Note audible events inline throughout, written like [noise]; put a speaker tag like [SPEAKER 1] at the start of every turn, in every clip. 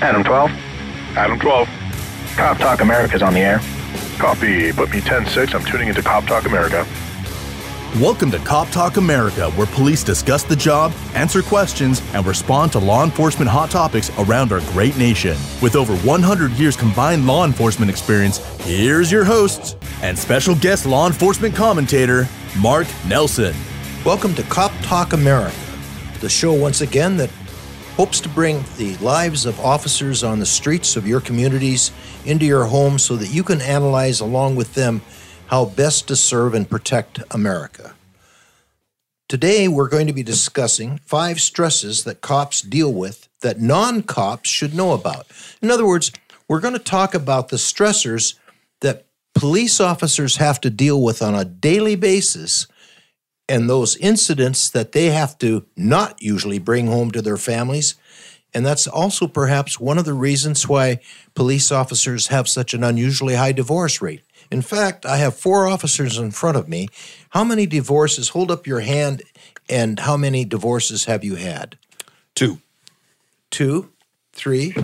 [SPEAKER 1] Adam 12.
[SPEAKER 2] Adam 12.
[SPEAKER 1] Cop Talk America's on the air.
[SPEAKER 2] Copy. Put me 10-6. I'm tuning into Cop Talk America.
[SPEAKER 3] Welcome to Cop Talk America, where police discuss the job, answer questions, and respond to law enforcement hot topics around our great nation. With over 100 years combined law enforcement experience, here's your hosts and special guest law enforcement commentator, Mark Nelson.
[SPEAKER 4] Welcome to Cop Talk America, the show once again that hopes to bring the lives of officers on the streets of your communities into your home so that you can analyze along with them how best to serve and protect America. Today, we're going to be discussing five stresses that cops deal with that non cops should know about. In other words, we're going to talk about the stressors that police officers have to deal with on a daily basis and those incidents that they have to not usually bring home to their families. And that's also perhaps one of the reasons why police officers have such an unusually high divorce rate. In fact, I have four officers in front of me. How many divorces? Hold up your hand. And how many divorces have you had?
[SPEAKER 5] Two.
[SPEAKER 4] Two, three,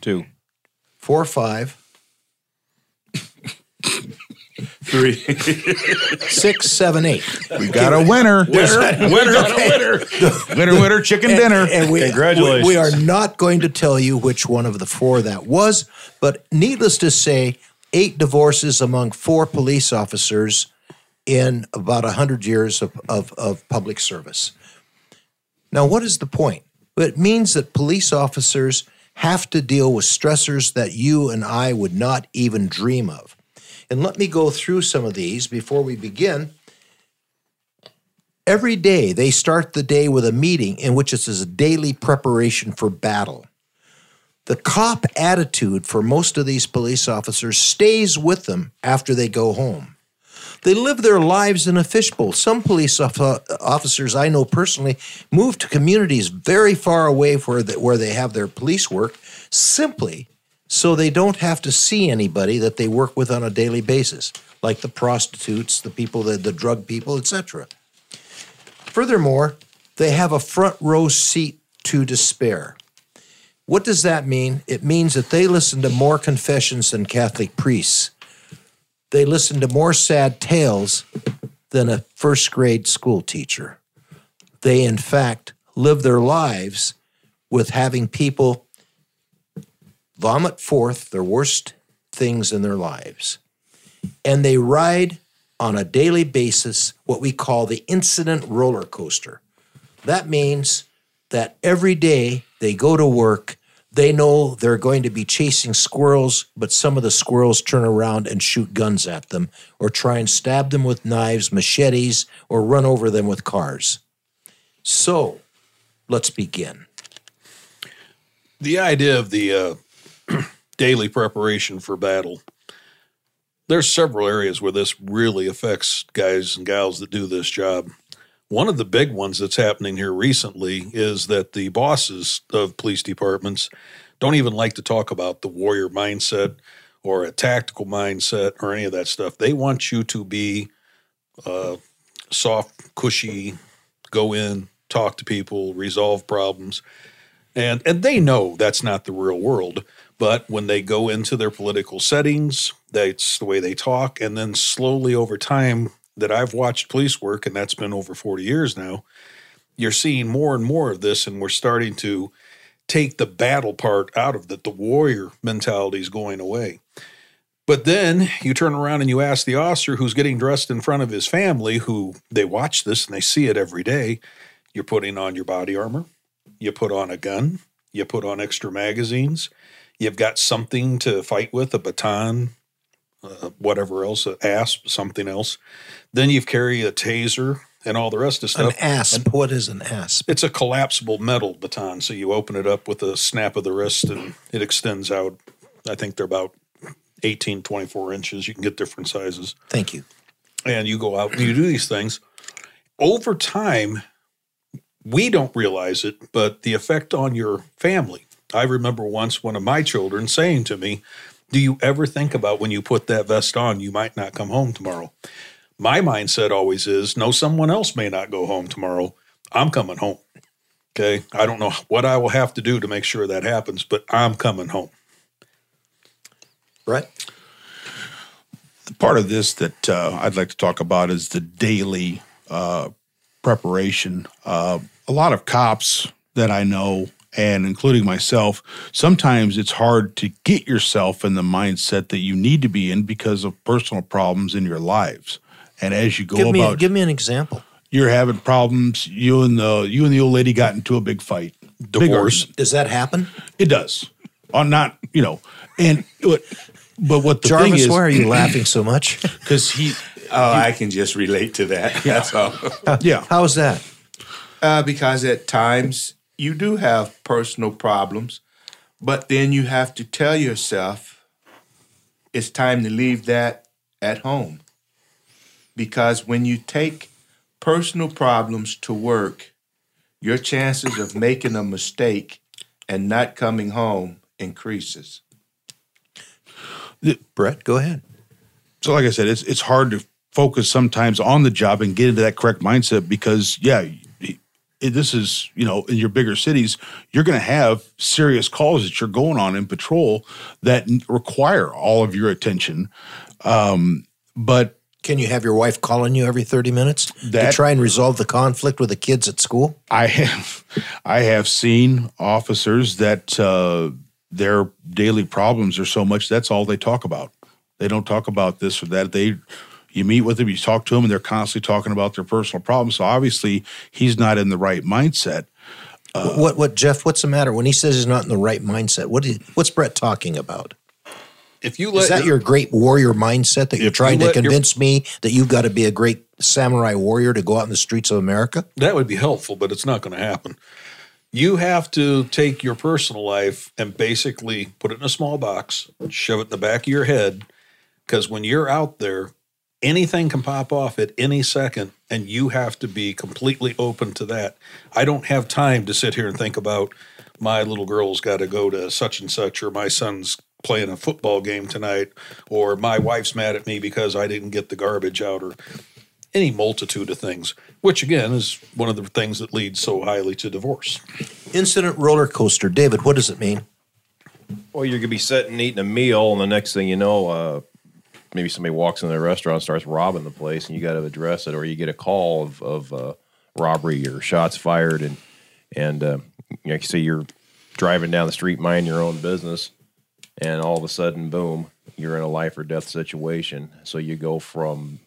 [SPEAKER 5] Two.
[SPEAKER 4] four, five,
[SPEAKER 5] Three.
[SPEAKER 4] six, seven, eight.
[SPEAKER 6] We got a winner.
[SPEAKER 5] winner. winner.
[SPEAKER 6] winner, winner, chicken dinner.
[SPEAKER 4] And we,
[SPEAKER 5] Congratulations.
[SPEAKER 4] We, we are not going to tell you which one of the four that was, but needless to say, eight divorces among four police officers in about 100 years of, of, of public service. Now, what is the point? It means that police officers have to deal with stressors that you and I would not even dream of. And let me go through some of these before we begin. Every day, they start the day with a meeting in which it's a daily preparation for battle. The cop attitude for most of these police officers stays with them after they go home. They live their lives in a fishbowl. Some police officers I know personally move to communities very far away where they, where they have their police work simply so they don't have to see anybody that they work with on a daily basis, like the prostitutes, the people, the, the drug people, etc. Furthermore, they have a front row seat to despair. What does that mean? It means that they listen to more confessions than Catholic priests. They listen to more sad tales than a first grade school teacher. They, in fact, live their lives with having people vomit forth their worst things in their lives. And they ride on a daily basis what we call the incident roller coaster. That means that every day they go to work, they know they're going to be chasing squirrels, but some of the squirrels turn around and shoot guns at them, or try and stab them with knives, machetes, or run over them with cars. So, let's begin.
[SPEAKER 5] The idea of the uh, daily preparation for battle. There's several areas where this really affects guys and gals that do this job. One of the big ones that's happening here recently is that the bosses of police departments don't even like to talk about the warrior mindset or a tactical mindset or any of that stuff. They want you to be uh, soft, cushy, go in, talk to people, resolve problems. And and they know that's not the real world, but when they go into their political settings, that's the way they talk and then slowly over time that I've watched police work, and that's been over 40 years now, you're seeing more and more of this, and we're starting to take the battle part out of that. The warrior mentality is going away. But then you turn around and you ask the officer who's getting dressed in front of his family, who they watch this and they see it every day. You're putting on your body armor, you put on a gun, you put on extra magazines, you've got something to fight with a baton, uh, whatever else, an asp, something else. Then you carry a taser and all the rest of stuff.
[SPEAKER 4] An asp. what is an asp?
[SPEAKER 5] It's a collapsible metal baton. So you open it up with a snap of the wrist and it extends out. I think they're about 18, 24 inches. You can get different sizes.
[SPEAKER 4] Thank you.
[SPEAKER 5] And you go out and you do these things. Over time, we don't realize it, but the effect on your family. I remember once one of my children saying to me, Do you ever think about when you put that vest on, you might not come home tomorrow? my mindset always is no, someone else may not go home tomorrow. I'm coming home. Okay. I don't know what I will have to do to make sure that happens, but I'm coming home.
[SPEAKER 4] Brett?
[SPEAKER 6] part of this that uh, I'd like to talk about is the daily uh, preparation. Uh, a lot of cops that I know, and including myself, sometimes it's hard to get yourself in the mindset that you need to be in because of personal problems in your lives. And as you go
[SPEAKER 4] Give me,
[SPEAKER 6] about,
[SPEAKER 4] give me an example.
[SPEAKER 6] you're having problems. You and the you and the old lady got into a big fight,
[SPEAKER 5] Divorce.
[SPEAKER 6] argument.
[SPEAKER 4] Does that happen?
[SPEAKER 6] It does. On not you know, and but but what the thing
[SPEAKER 4] Jarvis,
[SPEAKER 6] is
[SPEAKER 4] why are you laughing so much? [clears throat]
[SPEAKER 6] because he
[SPEAKER 7] Oh, I can just relate to that. [laughs] That's all.
[SPEAKER 6] yeah
[SPEAKER 4] How is that?
[SPEAKER 7] Uh, because at times you do have personal problems, but then you have to tell yourself it's time to leave that at home. Because when you take personal problems to work, your chances of making a mistake and not coming home increases.
[SPEAKER 4] Brett, go ahead.
[SPEAKER 6] so like I said, it's it's hard to focus sometimes on the job and get into that correct mindset because yeah, it, this is you know in your bigger cities you're going to have serious calls that you're going on in patrol that require all of your attention, um, but
[SPEAKER 4] Can you have your wife calling you every 30 minutes to try and resolve the conflict with the kids at school?
[SPEAKER 6] I have I have seen officers that uh, their daily problems are so much that's all they talk about. They don't talk about this or that. They you meet with them, you talk to them, and they're constantly talking about their personal problems. So obviously, he's not in the right mindset. Uh,
[SPEAKER 4] what, what, Jeff, what's the matter? When he says he's not in the right mindset, what is, what's Brett talking about?
[SPEAKER 5] If you let
[SPEAKER 4] Is that your great warrior mindset that you're
[SPEAKER 5] If you
[SPEAKER 4] trying to
[SPEAKER 5] let your-
[SPEAKER 4] convince me that you've got to be a great samurai warrior to go out in the streets of America?
[SPEAKER 5] that would be helpful, but it's not going to happen. You have to take your personal life and basically put it in a small box, shove it in the back of your head, because when you're out there, anything can pop off at any second, and you have to be completely open to that. I don't have time to sit here and think about my little girl's got to go to such and such, or my son's playing a football game tonight, or my wife's mad at me because I didn't get the garbage out, or any multitude of things, which again is one of the things that leads so highly to divorce.
[SPEAKER 4] Incident roller coaster. David, what does it mean?
[SPEAKER 8] Well, you're gonna be sitting eating a meal, and the next thing you know, uh, maybe somebody walks in the restaurant, and starts robbing the place, and you got to address it, or you get a call of, of uh, robbery or shots fired, and and uh, you know, say you're driving down the street, mind your own business, and all of a sudden, boom, you're in a life or death situation. So you go from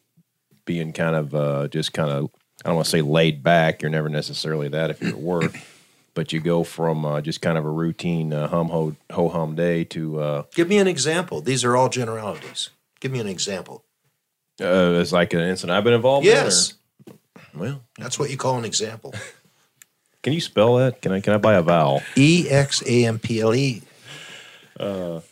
[SPEAKER 8] being kind of uh, just kind of I don't want to say laid back. You're never necessarily that if you're at work. But you go from uh, just kind of a routine uh, hum ho ho hum day to uh,
[SPEAKER 4] Give me an example. These are all generalities. Give me an example.
[SPEAKER 8] uh, it's like an incident I've been involved
[SPEAKER 4] Yes.
[SPEAKER 8] in. or- well,
[SPEAKER 4] That's what you call an example. [laughs]
[SPEAKER 8] can you spell that? Can I can I buy a vowel?
[SPEAKER 4] E X A M P L E.
[SPEAKER 8] Well,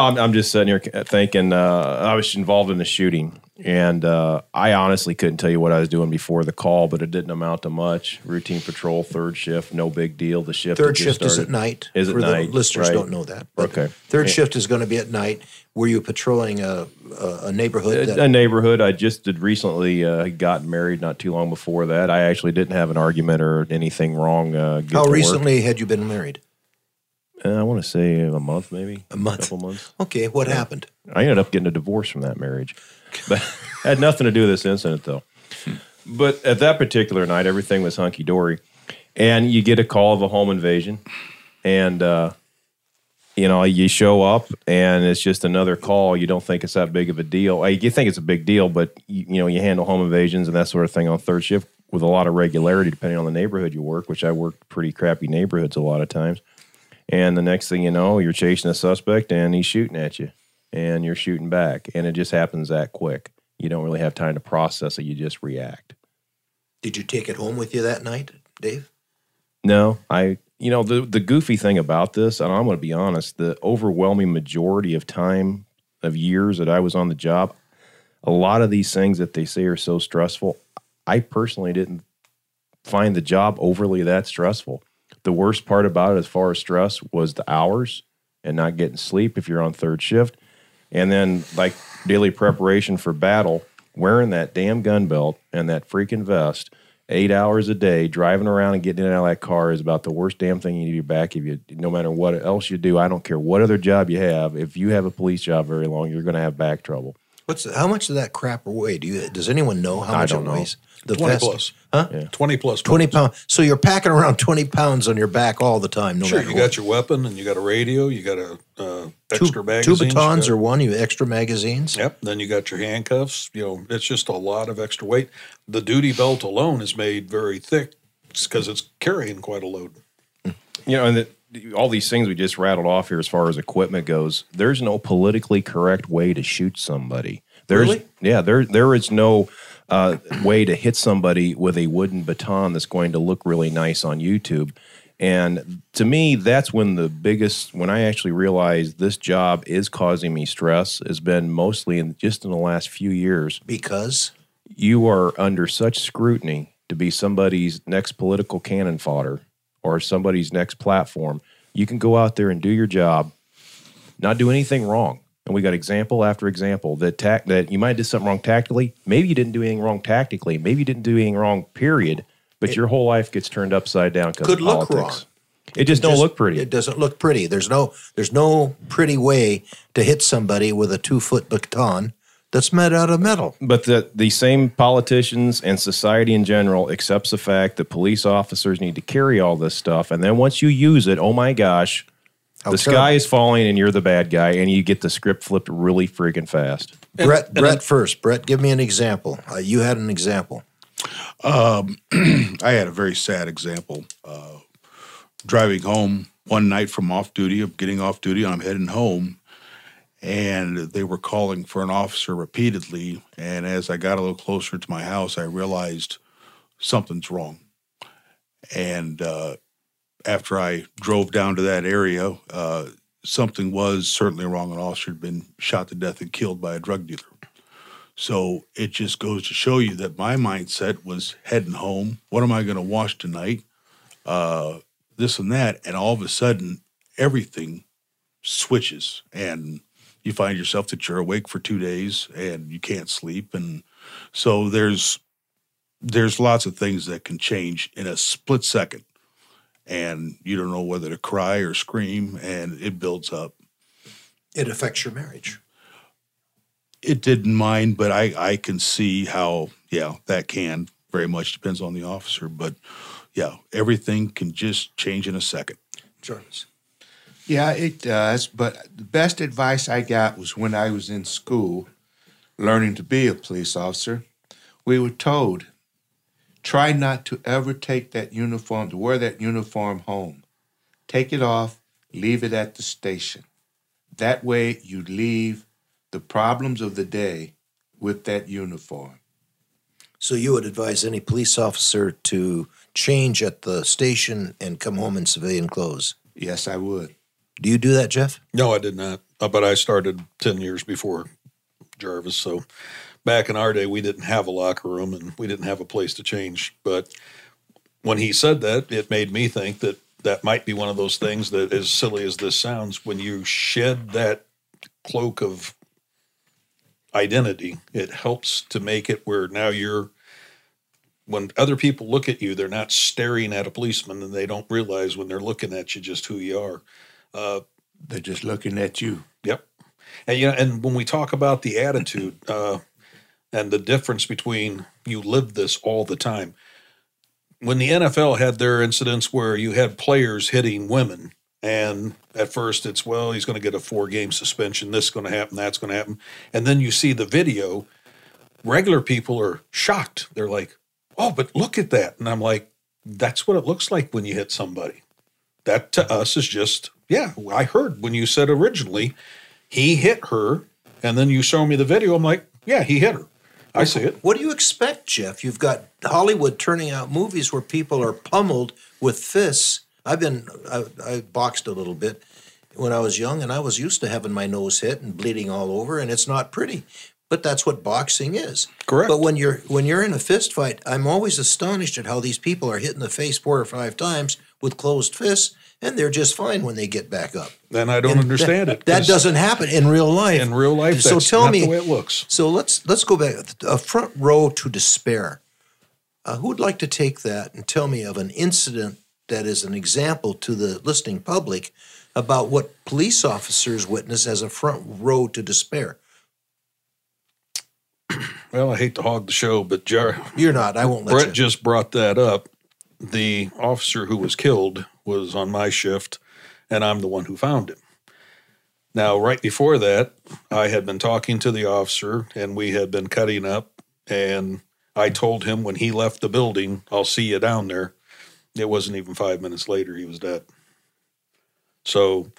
[SPEAKER 8] I'm, I'm just sitting here thinking uh, I was involved in the shooting, and uh, I honestly couldn't tell you what I was doing before the call, but it didn't amount to much. Routine patrol, third shift, no big deal. The shift
[SPEAKER 4] Third shift is at night.
[SPEAKER 8] Is at night,
[SPEAKER 4] the listeners
[SPEAKER 8] right.
[SPEAKER 4] don't know that.
[SPEAKER 8] Okay.
[SPEAKER 4] Third
[SPEAKER 8] Yeah.
[SPEAKER 4] shift is going to be at night. Were you patrolling a, a, a neighborhood?
[SPEAKER 8] a neighborhood. I just had recently uh, gotten married not too long before that. I actually didn't have an argument or anything wrong. Uh,
[SPEAKER 4] how
[SPEAKER 8] to work.
[SPEAKER 4] recently had you been married?
[SPEAKER 8] Uh, I want to say a month, maybe
[SPEAKER 4] A month.
[SPEAKER 8] couple months.
[SPEAKER 4] Okay, what happened?
[SPEAKER 8] I ended up getting a divorce from that marriage, but [laughs] had nothing to do with this incident though. But at that particular night, everything was hunky dory, and you get a call of a home invasion, and uh, you know you show up, and it's just another call. You don't think it's that big of a deal. You think it's a big deal, but you, you know you handle home invasions and that sort of thing on third shift with a lot of regularity, depending on the neighborhood you work. Which I worked pretty crappy neighborhoods a lot of times. And the next thing you know, you're chasing a suspect and he's shooting at you and you're shooting back. And it just happens that quick. You don't really have time to process it. You just react.
[SPEAKER 4] Did you take it home with you that night, Dave?
[SPEAKER 8] No, I, you know, the, the goofy thing about this, and I'm going to be honest, the overwhelming majority of time of years that I was on the job, a lot of these things that they say are so stressful, I personally didn't find the job overly that stressful. The worst part about it, as far as stress, was the hours and not getting sleep if you're on third shift. And then, like daily preparation for battle, wearing that damn gun belt and that freaking vest eight hours a day driving around and getting in and out of that car is about the worst damn thing you do back. If you, no matter what else you do, I don't care what other job you have. If you have a police job very long, you're going to have back trouble.
[SPEAKER 4] What's how much does that crap weigh? Do you does anyone know how
[SPEAKER 8] I
[SPEAKER 4] much
[SPEAKER 8] don't
[SPEAKER 4] it
[SPEAKER 8] know.
[SPEAKER 4] Weighs? The
[SPEAKER 5] 20
[SPEAKER 4] vest?
[SPEAKER 5] plus.
[SPEAKER 4] Huh?
[SPEAKER 5] 20 plus.
[SPEAKER 4] Twenty
[SPEAKER 5] pounds.
[SPEAKER 4] pounds. So you're packing around twenty pounds on your back all the time. No
[SPEAKER 5] Sure,
[SPEAKER 4] matter
[SPEAKER 5] you
[SPEAKER 4] what.
[SPEAKER 5] got your weapon and you got a radio, you got a uh,
[SPEAKER 4] two,
[SPEAKER 5] extra
[SPEAKER 4] two
[SPEAKER 5] magazines. you
[SPEAKER 4] batons
[SPEAKER 5] got-
[SPEAKER 4] or one. You extra magazines.
[SPEAKER 5] Yep. Then you got your handcuffs. You know, it's just a lot of extra weight. The duty belt alone is made very thick because it's carrying quite a load.
[SPEAKER 8] you know, and the, all these things we just rattled off here as far as equipment goes, there's no politically correct way to shoot somebody. There's
[SPEAKER 4] Really?
[SPEAKER 8] yeah, there there is no uh, way to hit somebody with a wooden baton that's going to look really nice on YouTube. And to me, that's when the biggest when I actually realized this job is causing me stress has been mostly in just in the last few years
[SPEAKER 4] Because
[SPEAKER 8] you are under such scrutiny to be somebody's next political cannon fodder or somebody's next platform. You can go out there and do your job, not do anything wrong. And we got example after example that tac- that you might have did something wrong tactically. Maybe you didn't do anything wrong tactically. Maybe you didn't do anything wrong. Period. But your whole life gets turned upside down because
[SPEAKER 4] Could
[SPEAKER 8] of
[SPEAKER 4] look wrong.
[SPEAKER 8] It just don't
[SPEAKER 4] Just-
[SPEAKER 8] look pretty.
[SPEAKER 4] It doesn't look pretty. There's no there's no pretty way to hit somebody with a two foot baton that's made out of metal.
[SPEAKER 8] But the the same politicians and society in general accepts the fact that police officers need to carry all this stuff, and then once you use it, oh my gosh,
[SPEAKER 4] How
[SPEAKER 8] the
[SPEAKER 4] terrible.
[SPEAKER 8] sky is falling, and you're the bad guy, and you get the script flipped really freaking fast.
[SPEAKER 4] Brett, Brett first. Brett, give me an example. Uh, you had an example. [clears throat]
[SPEAKER 6] I had a very sad example. Uh, driving home one night from off duty, I'm getting off duty, I'm heading home, and they were calling for an officer repeatedly. And as I got a little closer to my house, I realized something's wrong. And uh, after I drove down to that area, uh, something was certainly wrong. An officer had been shot to death and killed by a drug dealer. So it just goes to show you that my mindset was heading home. What am I going to watch tonight? Uh, this and that. And all of a sudden, everything switches. And you find yourself that you're awake for two days and you can't sleep. And so there's there's lots of things that can change in a split second. And you don't know whether to cry or scream, and it builds up.
[SPEAKER 4] It affects your marriage.
[SPEAKER 6] it didn't mind, but I, I can see how, yeah, that can very much depends on the officer. But yeah, everything can just change in a second.
[SPEAKER 4] Jarvis.
[SPEAKER 7] Yeah, it does. But the best advice I got was when I was in school learning to be a police officer. We were told try not to ever take that uniform, to wear that uniform home. Take it off, leave it at the station. That way you leave the problems of the day with that uniform.
[SPEAKER 4] So you would advise any police officer to change at the station and come home in civilian clothes.
[SPEAKER 7] Yes, I would.
[SPEAKER 4] Do you do that, Jeff?
[SPEAKER 5] No, I did not. Uh, but I started 10 years before Jarvis. So back in our day, we didn't have a locker room and we didn't have a place to change. But when he said that, it made me think that that might be one of those things that, as silly as this sounds, when you shed that cloak of identity, it helps to make it where now you're. When other people look at you, they're not staring at a policeman and they don't realize when they're looking at you just who you are. Uh,
[SPEAKER 7] They're just looking at you.
[SPEAKER 5] Yep. And you know, and when we talk about the attitude uh, and the difference between you live this all the time, when the NFL had their incidents where you had players hitting women, and at first it's well, he's going to get a four game suspension. This is going to happen. That's going to happen. And then you see the video. Regular people are shocked. They're like, "Oh, but look at that!" And I'm like, "That's what it looks like when you hit somebody." That to us is just, yeah. I heard when you said originally he hit her, and then you show me the video. I'm like, yeah, he hit her. I see it.
[SPEAKER 4] What do you expect, Jeff? You've got Hollywood turning out movies where people are pummeled with fists. I've been I, I boxed a little bit when I was young, and I was used to having my nose hit and bleeding all over, and it's not pretty. But that's what boxing is.
[SPEAKER 5] Correct.
[SPEAKER 4] But when you're when you're in a fist fight, I'm always astonished at how these people are hit in the face four or five times with closed fists, and they're just fine when they get back up.
[SPEAKER 5] Then I don't
[SPEAKER 4] And
[SPEAKER 5] understand
[SPEAKER 4] that,
[SPEAKER 5] it.
[SPEAKER 4] That doesn't happen in real life.
[SPEAKER 5] in real life.
[SPEAKER 4] So tell me
[SPEAKER 5] the way it looks.
[SPEAKER 4] So let's let's go back a front row to despair. Uh, who would like to take that and tell me of an incident that is an example to the listening public about what police officers witness as a front row to despair?
[SPEAKER 5] Well, I hate to hog the show, but Jar-
[SPEAKER 4] You're not. I won't let
[SPEAKER 5] Brett
[SPEAKER 4] you.
[SPEAKER 5] just brought that up. The officer who was killed was on my shift, and I'm the one who found him. Now, right before that, I had been talking to the officer, and we had been cutting up. And I told him when he left the building, I'll see you down there. It wasn't even five minutes later, he was dead. So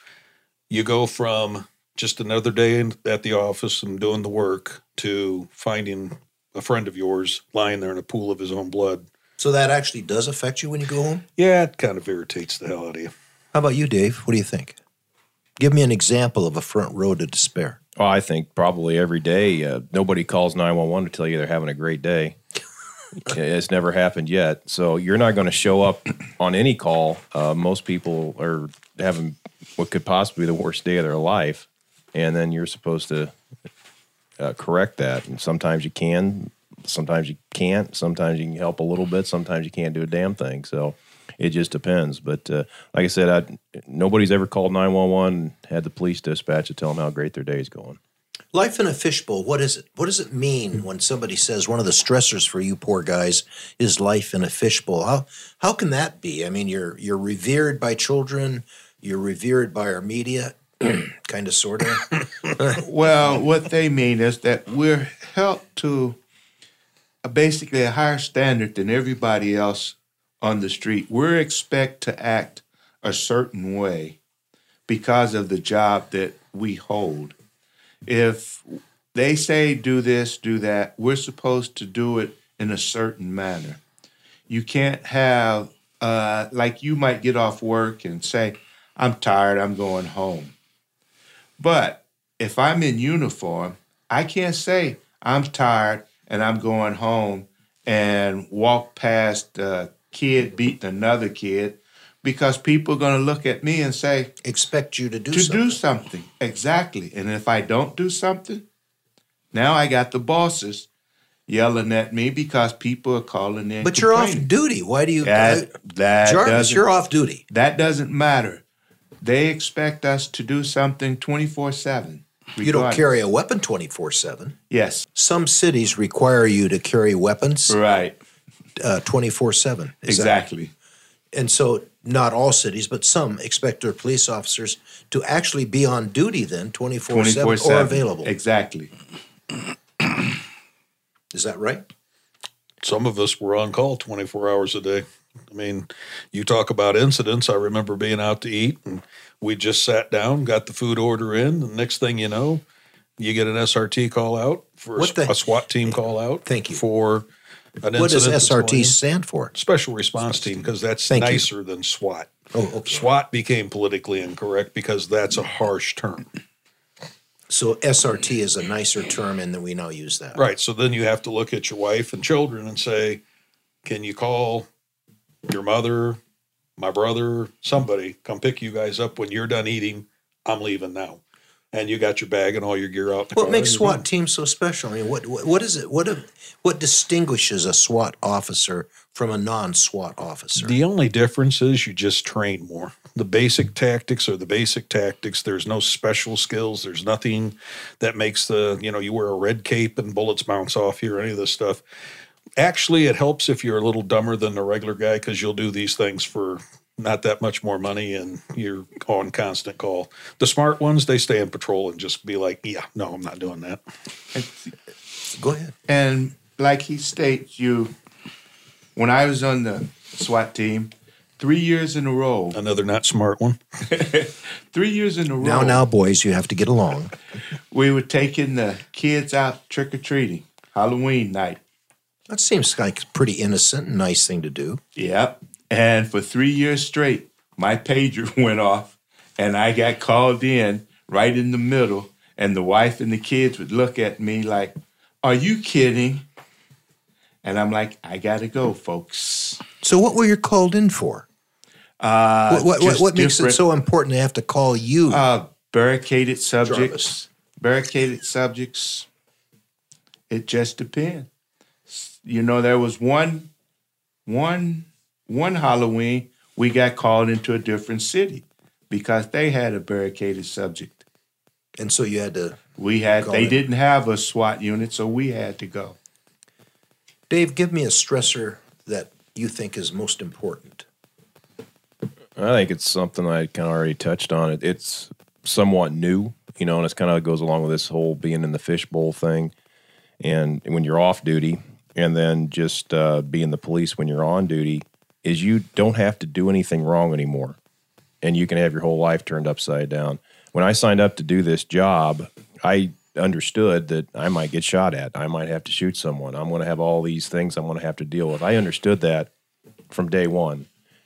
[SPEAKER 5] you go from just another day at the office and doing the work to finding a friend of yours lying there in a pool of his own blood.
[SPEAKER 4] So that actually does affect you when you go home?
[SPEAKER 5] Yeah, it kind of irritates the hell out of you.
[SPEAKER 4] How about you, Dave? What do you think? Give me an example of a front row to despair.
[SPEAKER 8] Oh, I think probably every day. Uh, nobody calls 911 to tell you they're having a great day. [laughs] it's never happened yet. So you're not going to show up on any call. Uh, most people are having what could possibly be the worst day of their life. And then you're supposed to uh, correct that. And sometimes you can, sometimes you can't. Sometimes you can help a little bit. Sometimes you can't do a damn thing. So it just depends. But uh, like I said, I, nobody's ever called 911 and had the police dispatch to tell them how great their day is going.
[SPEAKER 4] Life in a fishbowl, what is it? What does it mean when somebody says one of the stressors for you poor guys is life in a fishbowl? How how can that be? I mean, you're you're revered by children, you're revered by our media, kind of sort of.
[SPEAKER 7] Well, what they mean is that we're held to a, basically a higher standard than everybody else on the street. We're expect to act a certain way because of the job that we hold. If they say do this, do that, we're supposed to do it in a certain manner. You can't have uh, like you might get off work and say, "I'm tired, I'm going home." But if I'm in uniform, I can't say I'm tired and I'm going home and walk past a kid beating another kid because people are going to look at me and say,
[SPEAKER 4] Expect you to do
[SPEAKER 7] to
[SPEAKER 4] something.
[SPEAKER 7] do something. Exactly. And if I don't do something, now I got the bosses yelling at me because people are calling in.
[SPEAKER 4] but you're off duty. Why do you uh,
[SPEAKER 7] That, that
[SPEAKER 4] Jarvis,
[SPEAKER 7] doesn't-
[SPEAKER 4] you're off duty.
[SPEAKER 7] That doesn't matter. They expect us to do something 24 7.
[SPEAKER 4] You don't carry a weapon 24/7.
[SPEAKER 7] Yes.
[SPEAKER 4] Some cities require you to carry weapons
[SPEAKER 7] Right.
[SPEAKER 4] uh, 24/7. Is that-
[SPEAKER 7] Exactly.
[SPEAKER 4] and so not all cities, but some expect their police officers to actually be on duty then 24 7 or available.
[SPEAKER 7] Exactly.
[SPEAKER 4] Is that right?
[SPEAKER 5] Some of us were on call 24 hours a day. I mean, you talk about incidents. I remember being out to eat and we just sat down, got the food order in. The next thing you know, you get an SRT call out for a,
[SPEAKER 4] the-
[SPEAKER 5] a SWAT team call out.
[SPEAKER 4] Thank you.
[SPEAKER 5] For an
[SPEAKER 4] What does SRT stand for?
[SPEAKER 5] Special Response Team because that's
[SPEAKER 4] Thank you.
[SPEAKER 5] nicer than SWAT.
[SPEAKER 4] Oh, okay.
[SPEAKER 5] SWAT became politically incorrect because that's a harsh term.
[SPEAKER 4] So SRT is a nicer term, and then we now use that.
[SPEAKER 5] Right. So then you have to look at your wife and children and say, can you call your mother, my brother, somebody, come pick you guys up when you're done eating? I'm leaving now. And you got your bag and all your gear out.
[SPEAKER 4] What makes SWAT teams so special? I mean, what what, what is it? What what distinguishes a SWAT officer from a non-SWAT officer?
[SPEAKER 5] The only difference is you just train more. The basic tactics are the basic tactics. There's no special skills. There's nothing that makes the, you know, you wear a red cape and bullets bounce off you or any of this stuff. Actually, it helps if you're a little dumber than the regular guy because you'll do these things for not that much more money and you're on constant call. The smart ones, they stay in patrol and just be like, yeah, no, I'm not doing that.
[SPEAKER 4] Go ahead.
[SPEAKER 7] And like he states, you, when I was on the SWAT team, three years in a row,
[SPEAKER 5] Another not smart one. [laughs]
[SPEAKER 7] three years in a row,
[SPEAKER 4] Now, now, boys, you have to get along.
[SPEAKER 7] we were taking the kids out trick or treating, Halloween night.
[SPEAKER 4] That seems like a pretty innocent and nice thing to do.
[SPEAKER 7] Yep. And for three years straight, my pager [laughs] went off and I got called in right in the middle. And the wife and the kids would look at me like, Are you kidding? And I'm like, I got to go, folks.
[SPEAKER 4] So, what were you called in for?
[SPEAKER 7] Uh,
[SPEAKER 4] What, what, what, makes it so important to have to call you?
[SPEAKER 7] Uh, barricaded subjects.
[SPEAKER 4] Jarvis.
[SPEAKER 7] Barricaded subjects. It just depends. You know, there was one one one Halloween we got called into a different city because they had a barricaded subject.
[SPEAKER 4] And so you had to.
[SPEAKER 7] We had
[SPEAKER 4] Go
[SPEAKER 7] they
[SPEAKER 4] in.
[SPEAKER 7] didn't have a SWAT unit, so we had to go.
[SPEAKER 4] Dave, give me a stressor that you think is most important.
[SPEAKER 8] I think it's something I kind of already touched on. It, it's somewhat new, you know, and it's kind of goes along with this whole being in the fishbowl thing. And when you're off duty, and then just uh, being the police when you're on duty, is you don't have to do anything wrong anymore, and you can have your whole life turned upside down. When I signed up to do this job, I understood that I might get shot at. I might have to shoot someone. I'm going to have all these things I'm going to have to deal with. I understood that from day one.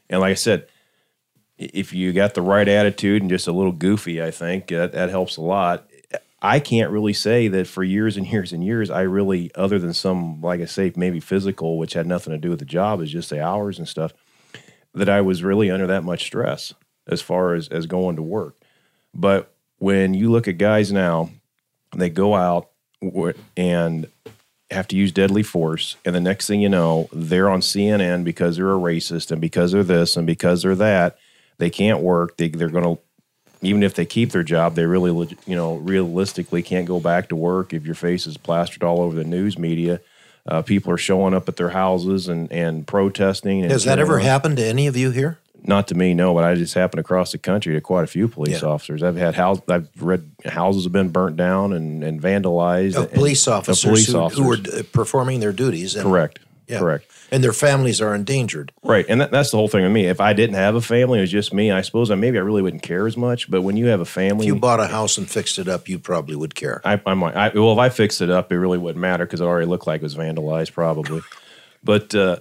[SPEAKER 8] And like I said, if you got the right attitude and just a little goofy, I think that, that helps a lot. I can't really say that for years and years and years, I really, other than some, like I say, maybe physical, which had nothing to do with the job, is just the hours and stuff, that I was really under that much stress as far as, as going to work. But when you look at guys now, they go out and have to use deadly force, and the next thing you know, they're on CNN because they're a racist and because they're this and because they're that. They can't work. They, they're going to, even if they keep their job, they really, you know, realistically can't go back to work if your face is plastered all over the news media. Uh, people are showing up at their houses and, and protesting. And
[SPEAKER 4] Has that ever happened to any of you here?
[SPEAKER 8] Not to me, no, but I just happened across the country to quite a few police
[SPEAKER 4] Yeah.
[SPEAKER 8] officers. I've had house, I've read houses have been burnt down and, and vandalized.
[SPEAKER 4] Of
[SPEAKER 8] and-
[SPEAKER 4] police
[SPEAKER 8] of
[SPEAKER 4] officers,
[SPEAKER 8] police
[SPEAKER 4] who,
[SPEAKER 8] officers.
[SPEAKER 4] who were performing their duties. And,
[SPEAKER 8] correct,
[SPEAKER 4] Yeah.
[SPEAKER 8] correct,
[SPEAKER 4] And their families are endangered.
[SPEAKER 8] right. And that, that's the whole thing with me. If I didn't have a family, it was just me. I suppose I maybe I really wouldn't care as much. But when you have a family,
[SPEAKER 4] If you bought a house and fixed it up, you probably would care.
[SPEAKER 8] I, I might. I, well, if I fixed it up, it really wouldn't matter because it already looked like it was vandalized, probably. But uh,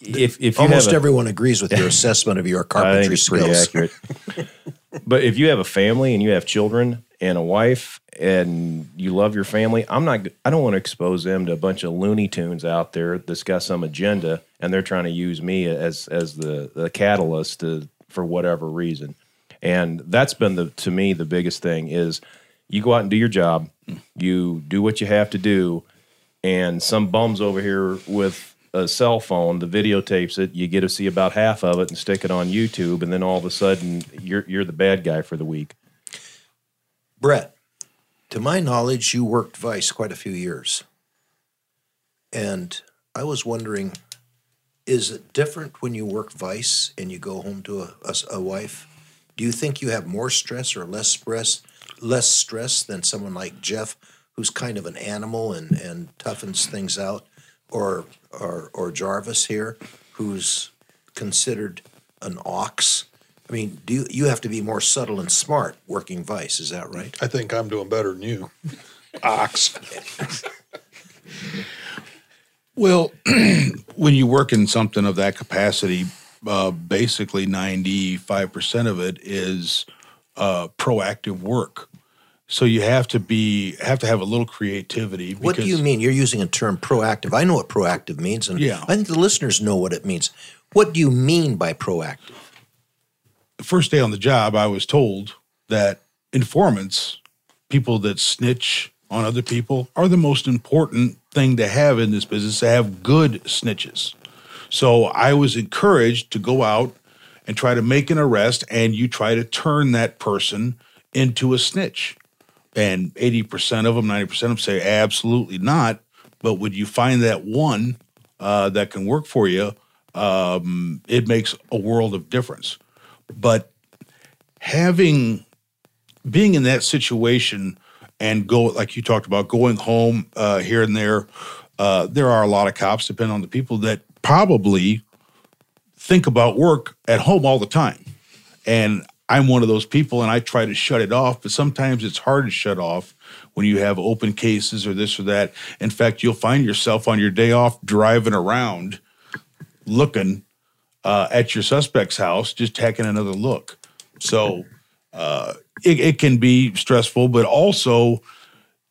[SPEAKER 8] if if you
[SPEAKER 4] Almost
[SPEAKER 8] a,
[SPEAKER 4] everyone agrees with your [laughs] assessment of your carpentry skills. [laughs]
[SPEAKER 8] but if you have a family and you have children and a wife and you love your family, I'm not. I don't want to expose them to a bunch of Looney Tunes out there that's got some agenda and they're trying to use me as as the the catalyst to, for whatever reason. And that's been the to me the biggest thing is you go out and do your job, you do what you have to do, and some bums over here with a cell phone, the videotapes it, you get to see about half of it and stick it on YouTube, and then all of a sudden you're you're the bad guy for the week.
[SPEAKER 4] Brett, to my knowledge, you worked Vice quite a few years. And I was wondering, is it different when you work Vice and you go home to a a wife? Do you think you have more stress or less stress, less stress than someone like Jeff, who's kind of an animal and, and toughens things out, or, or or Jarvis here, who's considered an ox? I mean, do you, you have to be more subtle and smart working Vice? Is that right?
[SPEAKER 5] I think I'm doing better than you. Ox. [laughs]
[SPEAKER 6] Well, [clears throat] when you work in something of that capacity, uh, basically 95% of it is uh, proactive work. So you have to be have to have a little creativity.
[SPEAKER 4] What do you mean? You're using a term proactive. I know what proactive means, and
[SPEAKER 6] Yeah.
[SPEAKER 4] I think the listeners know what it means. What do you mean by proactive?
[SPEAKER 6] the first day on the job, I was told that informants, people that snitch on other people, are the most important thing to have in this business to have good snitches. So I was encouraged to go out and try to make an arrest, and you try to turn that person into a snitch. And 80% of them, 90% of them say absolutely not. But when you find that one uh, that can work for you, um, it makes a world of difference but having being in that situation and go like you talked about going home uh, here and there uh, there are a lot of cops depending on the people that probably think about work at home all the time and i'm one of those people and i try to shut it off but sometimes it's hard to shut off when you have open cases or this or that in fact you'll find yourself on your day off driving around looking uh, at your suspect's house, just taking another look. So uh, it, it can be stressful, but also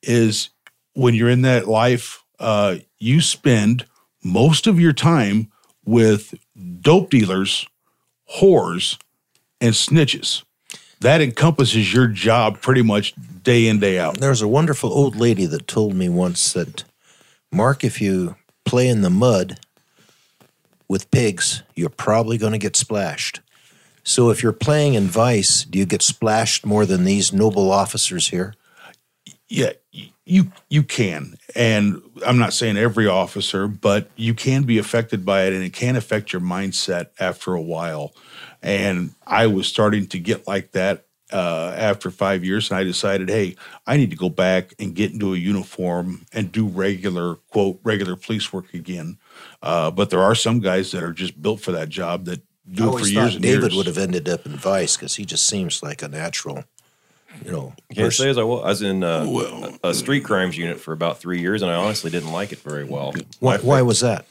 [SPEAKER 6] is when you're in that life, uh, you spend most of your time with dope dealers, whores, and snitches. That encompasses your job pretty much day in, day out.
[SPEAKER 4] There's a wonderful old lady that told me once that, Mark, if you play in the mud, with pigs, you're probably going to get splashed. So if you're playing in Vice, do you get splashed more than these noble officers here?
[SPEAKER 6] Yeah, you you can, and I'm not saying every officer, but you can be affected by it, and it can affect your mindset after a while. And I was starting to get like that uh, after five years, and I decided, hey, I need to go back and get into a uniform and do regular quote regular police work again. Uh, but there are some guys that are just built for that job that
[SPEAKER 4] I
[SPEAKER 6] do it for years and
[SPEAKER 4] David
[SPEAKER 6] years.
[SPEAKER 4] would have ended up in Vice because he just seems like a natural, you know.
[SPEAKER 8] Can't
[SPEAKER 4] person.
[SPEAKER 8] say as I was. I was in uh, a street crimes unit for about three years, and I honestly didn't like it very well.
[SPEAKER 4] Why, why was that?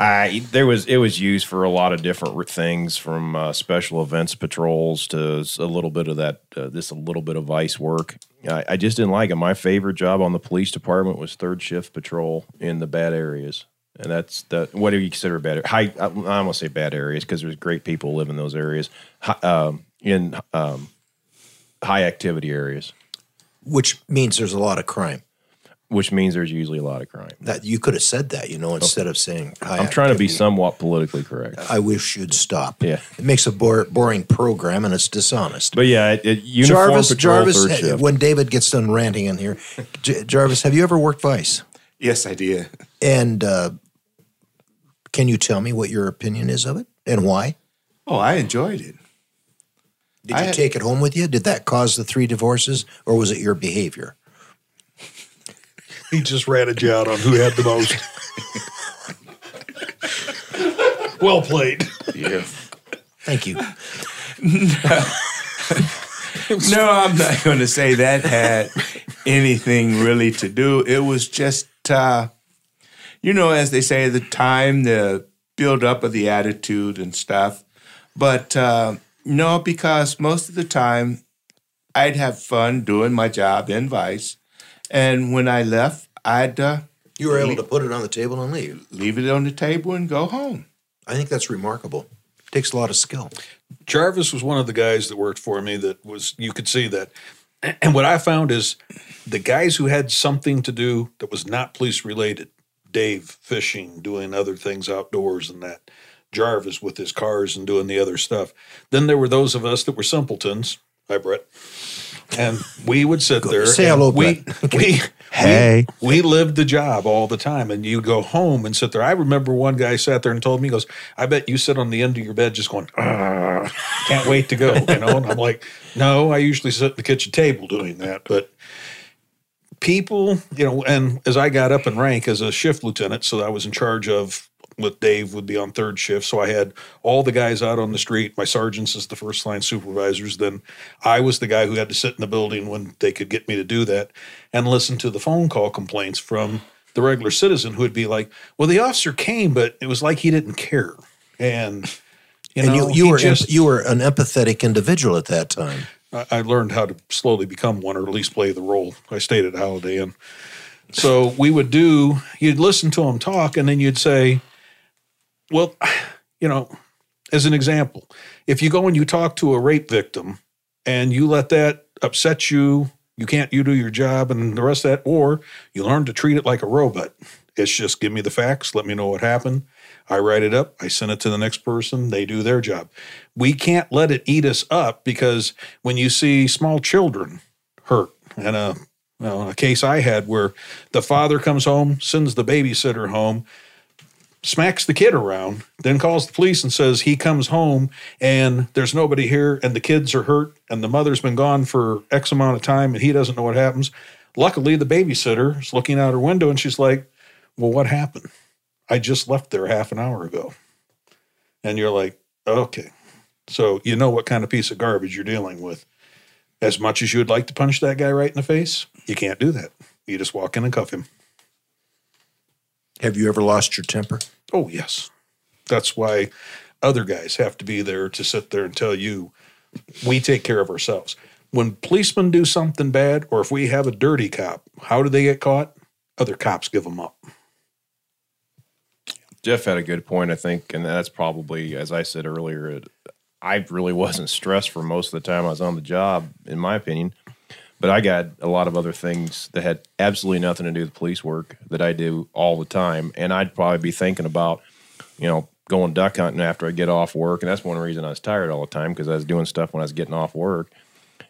[SPEAKER 8] I there was it was used for a lot of different things, from uh, special events patrols to a little bit of that, uh, this a little bit of vice work. I, I just didn't like it. My favorite job on the police department was third shift patrol in the bad areas, and that's the what do you consider bad? High, I, I'm gonna say bad areas because there's great people live in those areas. Um, in um, high activity areas,
[SPEAKER 4] Which means there's a lot of crime.
[SPEAKER 8] which means there's usually a lot of crime.
[SPEAKER 4] That you could have said that, you know, instead of saying. high
[SPEAKER 8] I'm trying to be somewhat politically correct.
[SPEAKER 4] I wish you'd stop.
[SPEAKER 8] Yeah.
[SPEAKER 4] it makes a bore, boring program and it's dishonest.
[SPEAKER 8] But yeah, it, it, uniform
[SPEAKER 4] Jarvis,
[SPEAKER 8] patrol
[SPEAKER 4] Jarvis,
[SPEAKER 8] third shift.
[SPEAKER 4] when David gets done ranting in here, J- Jarvis, have you ever worked Vice?
[SPEAKER 7] Yes, I did.
[SPEAKER 4] And uh, can you tell me what your opinion is of it and why?
[SPEAKER 7] Oh, I enjoyed it.
[SPEAKER 4] Did
[SPEAKER 7] I
[SPEAKER 4] you
[SPEAKER 7] had-
[SPEAKER 4] take it home with you? Did that cause the three divorces, or was it your behavior?
[SPEAKER 5] He just ratted you out on who had the most. well played.
[SPEAKER 7] Yeah.
[SPEAKER 4] Thank you. [laughs]
[SPEAKER 7] No, I'm not going to say that had anything really to do. It was just, uh, you know, as they say, the time, the build up of the attitude and stuff. But uh, no, because most of the time I'd have fun doing my job in Vice. And when I left, I'd uh,
[SPEAKER 4] You were able to put it on the table and leave.
[SPEAKER 7] leave it on the table and go home.
[SPEAKER 4] I think that's remarkable. It takes a lot of skill.
[SPEAKER 5] Jarvis was one of the guys that worked for me that was you could see that. [clears throat] And what I found is the guys who had something to do that was not police related, Dave fishing, doing other things outdoors and that, Jarvis with his cars and doing the other stuff. Then there were those of us that were simpletons. Hi, Brett. And we would sit there.
[SPEAKER 4] Say
[SPEAKER 5] and
[SPEAKER 4] hello,
[SPEAKER 5] we,
[SPEAKER 4] Brett. [laughs]
[SPEAKER 5] we,
[SPEAKER 6] Hey.
[SPEAKER 5] we, we lived the job all the time. And you go home and sit there. I remember one guy sat there and told me, he goes, I bet you sit on the end of your bed just going, "Ah, can't wait to go. You know, and I'm like, no, I usually sit at the kitchen table doing that. But people, you know, and as I got up in rank as a shift lieutenant, so I was in charge of with Dave would be on third shift. So I had all the guys out on the street, my sergeants as the first line supervisors. Then I was the guy who had to sit in the building when they could get me to do that and listen to the phone call complaints from the regular citizen who would be like, Well, the officer came, but it was like he didn't care. And you
[SPEAKER 4] and
[SPEAKER 5] know,
[SPEAKER 4] you, you were
[SPEAKER 5] just
[SPEAKER 4] you were an empathetic individual at that time.
[SPEAKER 5] I, I learned how to slowly become one, or at least play the role. I stayed at Holiday Inn. So we would do, you'd listen to them talk, and then you'd say, well, you know, as an example, if you go and you talk to a rape victim and you let that upset you, you can't you do your job and the rest of that, or you learn to treat it like a robot. It's just give me the facts, let me know what happened. I write it up, I send it to the next person, they do their job. We can't let it eat us up because when you see small children hurt, and a, well, a case I had where the father comes home, sends the babysitter home, smacks the kid around, then calls the police and says he comes home and there's nobody here and the kids are hurt and the mother's been gone for X amount of time and he doesn't know what happens. Luckily, the babysitter is looking out her window and she's like, Well, what happened? I just left there half an hour ago. And you're like, Okay. So you know what kind of piece of garbage you're dealing with. As much as you would like to punch that guy right in the face, you can't do that. You just walk in and cuff him.
[SPEAKER 4] Have you ever lost your temper?
[SPEAKER 5] Oh, yes. That's why other guys have to be there to sit there and tell you we take care of ourselves. When policemen do something bad, or if we have a dirty cop, how do they get caught? Other cops give them up.
[SPEAKER 8] Jeff had a good point, I think, and that's probably, as I said earlier, it, I really [laughs] wasn't stressed for most of the time I was on the job, in my opinion. But I got a lot of other things that had absolutely nothing to do with police work that I do all the time, and I'd probably be thinking about you know, going duck hunting after I get off work, and that's one reason I was tired all the time because I was doing stuff when I was getting off work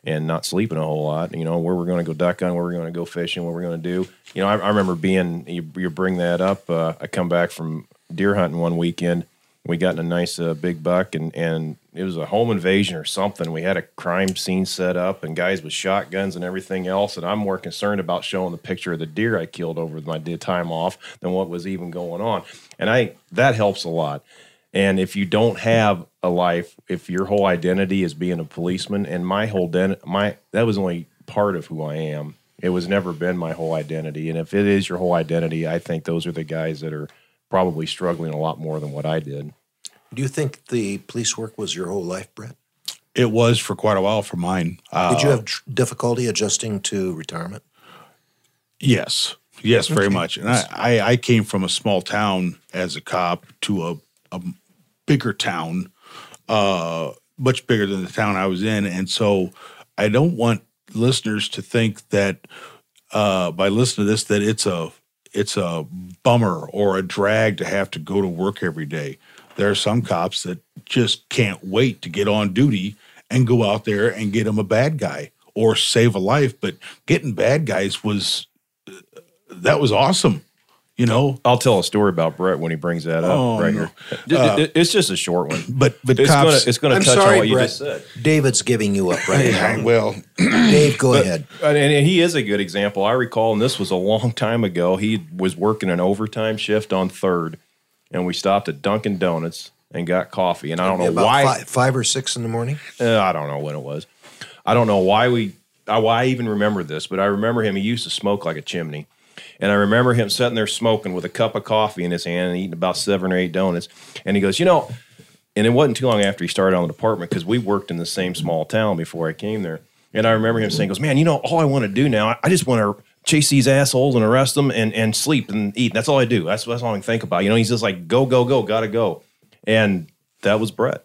[SPEAKER 8] and not sleeping a whole lot. You know, where we're going to go duck hunting, where we're going to go fishing, what we're going to do. You know, I, I remember being you, you bring that up. Uh, I come back from deer hunting one weekend. We got in a nice uh, big buck, and and it was a home invasion or something. We had a crime scene set up, and guys with shotguns and everything else. And I'm more concerned about showing the picture of the deer I killed over my time off than what was even going on. And I that helps a lot. And if you don't have a life, if your whole identity is being a policeman, and my whole den- my that was only part of who I am. It was never been my whole identity. And if it is your whole identity, I think those are the guys that are probably struggling a lot more than what I did.
[SPEAKER 4] Do you think the police work was your whole life, Brett?
[SPEAKER 6] It was for quite a while for mine. Uh,
[SPEAKER 4] Did you have tr- difficulty adjusting to retirement?
[SPEAKER 6] Yes, yes, very much. And I, I, I came from a small town as a cop to a, a bigger town, uh, much bigger than the town I was in, and so I don't want listeners to think that uh, by listening to this that it's a it's a bummer or a drag to have to go to work every day. There are some cops that just can't wait to get on duty and go out there and get them a bad guy or save a life. But getting bad guys was uh, that was awesome. You know,
[SPEAKER 8] I'll tell a story about Brett when he brings that up
[SPEAKER 6] Oh,
[SPEAKER 8] right
[SPEAKER 6] no.
[SPEAKER 8] here. D- d- d- it's just a short one,
[SPEAKER 6] but but
[SPEAKER 8] it's
[SPEAKER 6] cops.
[SPEAKER 8] gonna it's gonna
[SPEAKER 4] I'm
[SPEAKER 8] touch on
[SPEAKER 4] sorry,
[SPEAKER 8] what you just said.
[SPEAKER 4] David's giving you up right [laughs]
[SPEAKER 6] Yeah,
[SPEAKER 4] now.
[SPEAKER 6] well, [clears throat]
[SPEAKER 4] Dave, go ahead.
[SPEAKER 8] And, and he is a good example. I recall, and this was a long time ago. He was working an overtime shift on third, and we stopped at Dunkin' Donuts and got coffee. And I don't know
[SPEAKER 4] About
[SPEAKER 8] why.
[SPEAKER 4] Five, five or six in the morning.
[SPEAKER 8] Uh, I don't know when it was. I don't know why we. Why I even remember this, but I remember him. He used to smoke like a chimney, and I remember him sitting there smoking with a cup of coffee in his hand and eating about seven or eight donuts. And he goes, you know, and it wasn't too long after he started on the department because we worked in the same small town before I came there. And I remember him saying, "Goes, man, you know, all I want to do now, I just want to chase these assholes and arrest them and and sleep and eat. That's all I do. That's that's all I can think about. You know, he's just like, go, go, go, gotta go. And that was Brett.